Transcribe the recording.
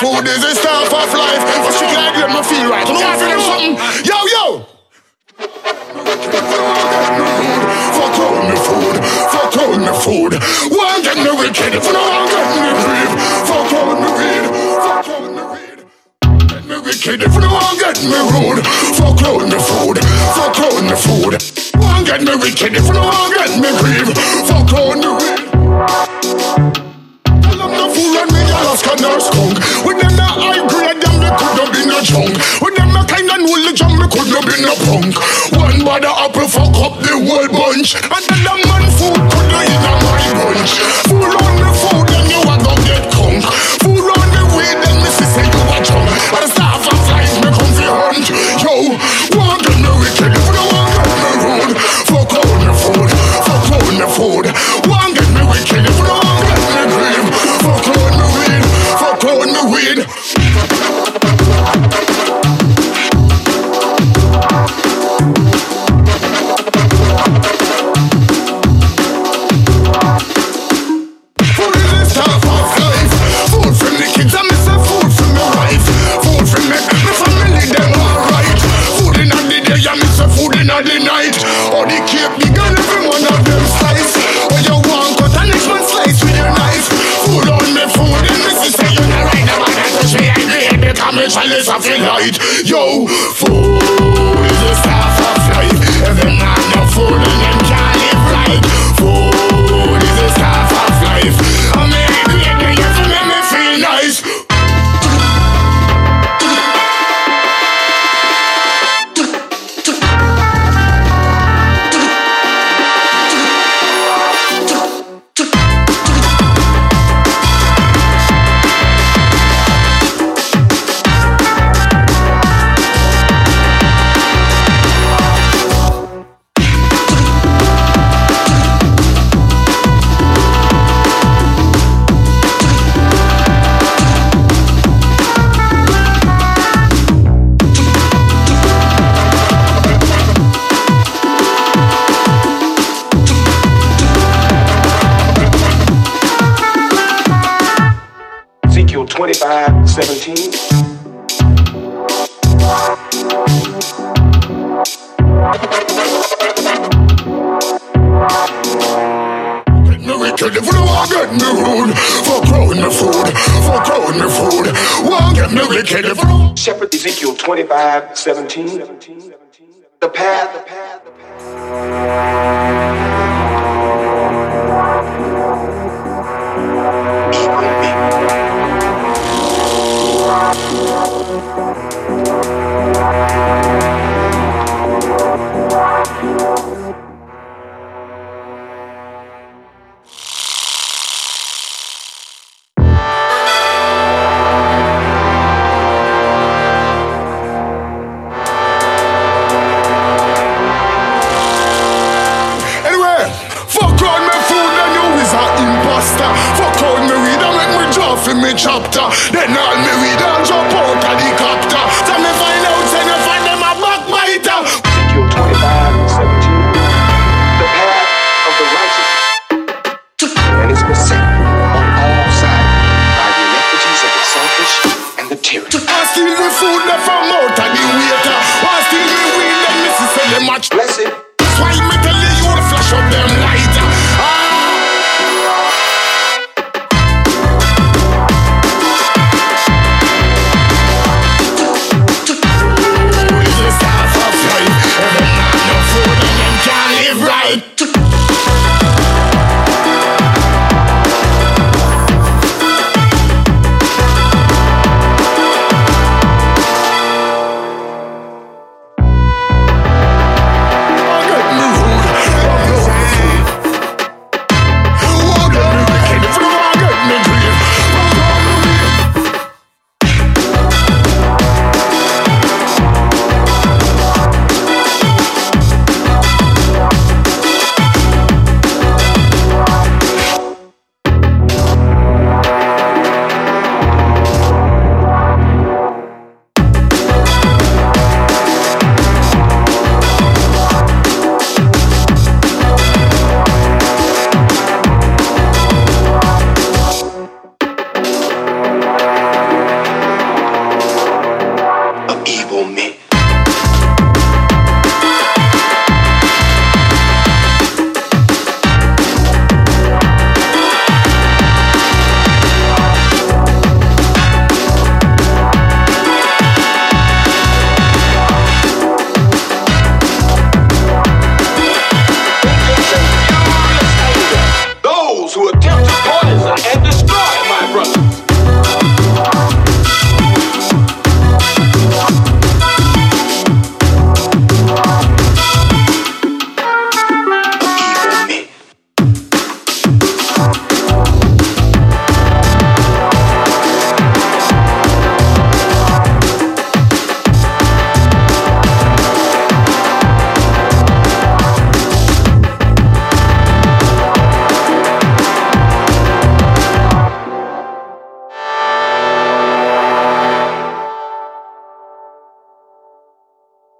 food is the stuff of life. But she can't get me feel right. What I feel something? Yo, yo! Fuck on the food, fuck on the food. One get me wicked, if no one get me grief. Fuck on the weed, fuck on the weed. Get me wicked, if no one get me rude. Fuck on the food, fuck on the food. One get me wicked, if no one get me grief. Fuck on the weed. Tell them no fool and me Alaska nurse skunk. Could not be no punk. One bad apple fuck up the whole bunch. And the man your light. Yo, food Ezekiel 25, 17. Get me wicked if you want get me rude. Fuck on the food, fuck on the food. Want get me wicked if. Shepherd Ezekiel 25, 17. The path, the path, the path. Música off in me chapter. Then all me weed all jump out of the copter. Tell me find out, say me find them a backbiter. Ezekiel 25, 17. The path of the righteous. And it's beset on all sides by the inequities of the selfish and the tyrant. I steal the food that from out the waiter. I steal the weed and misses and the match.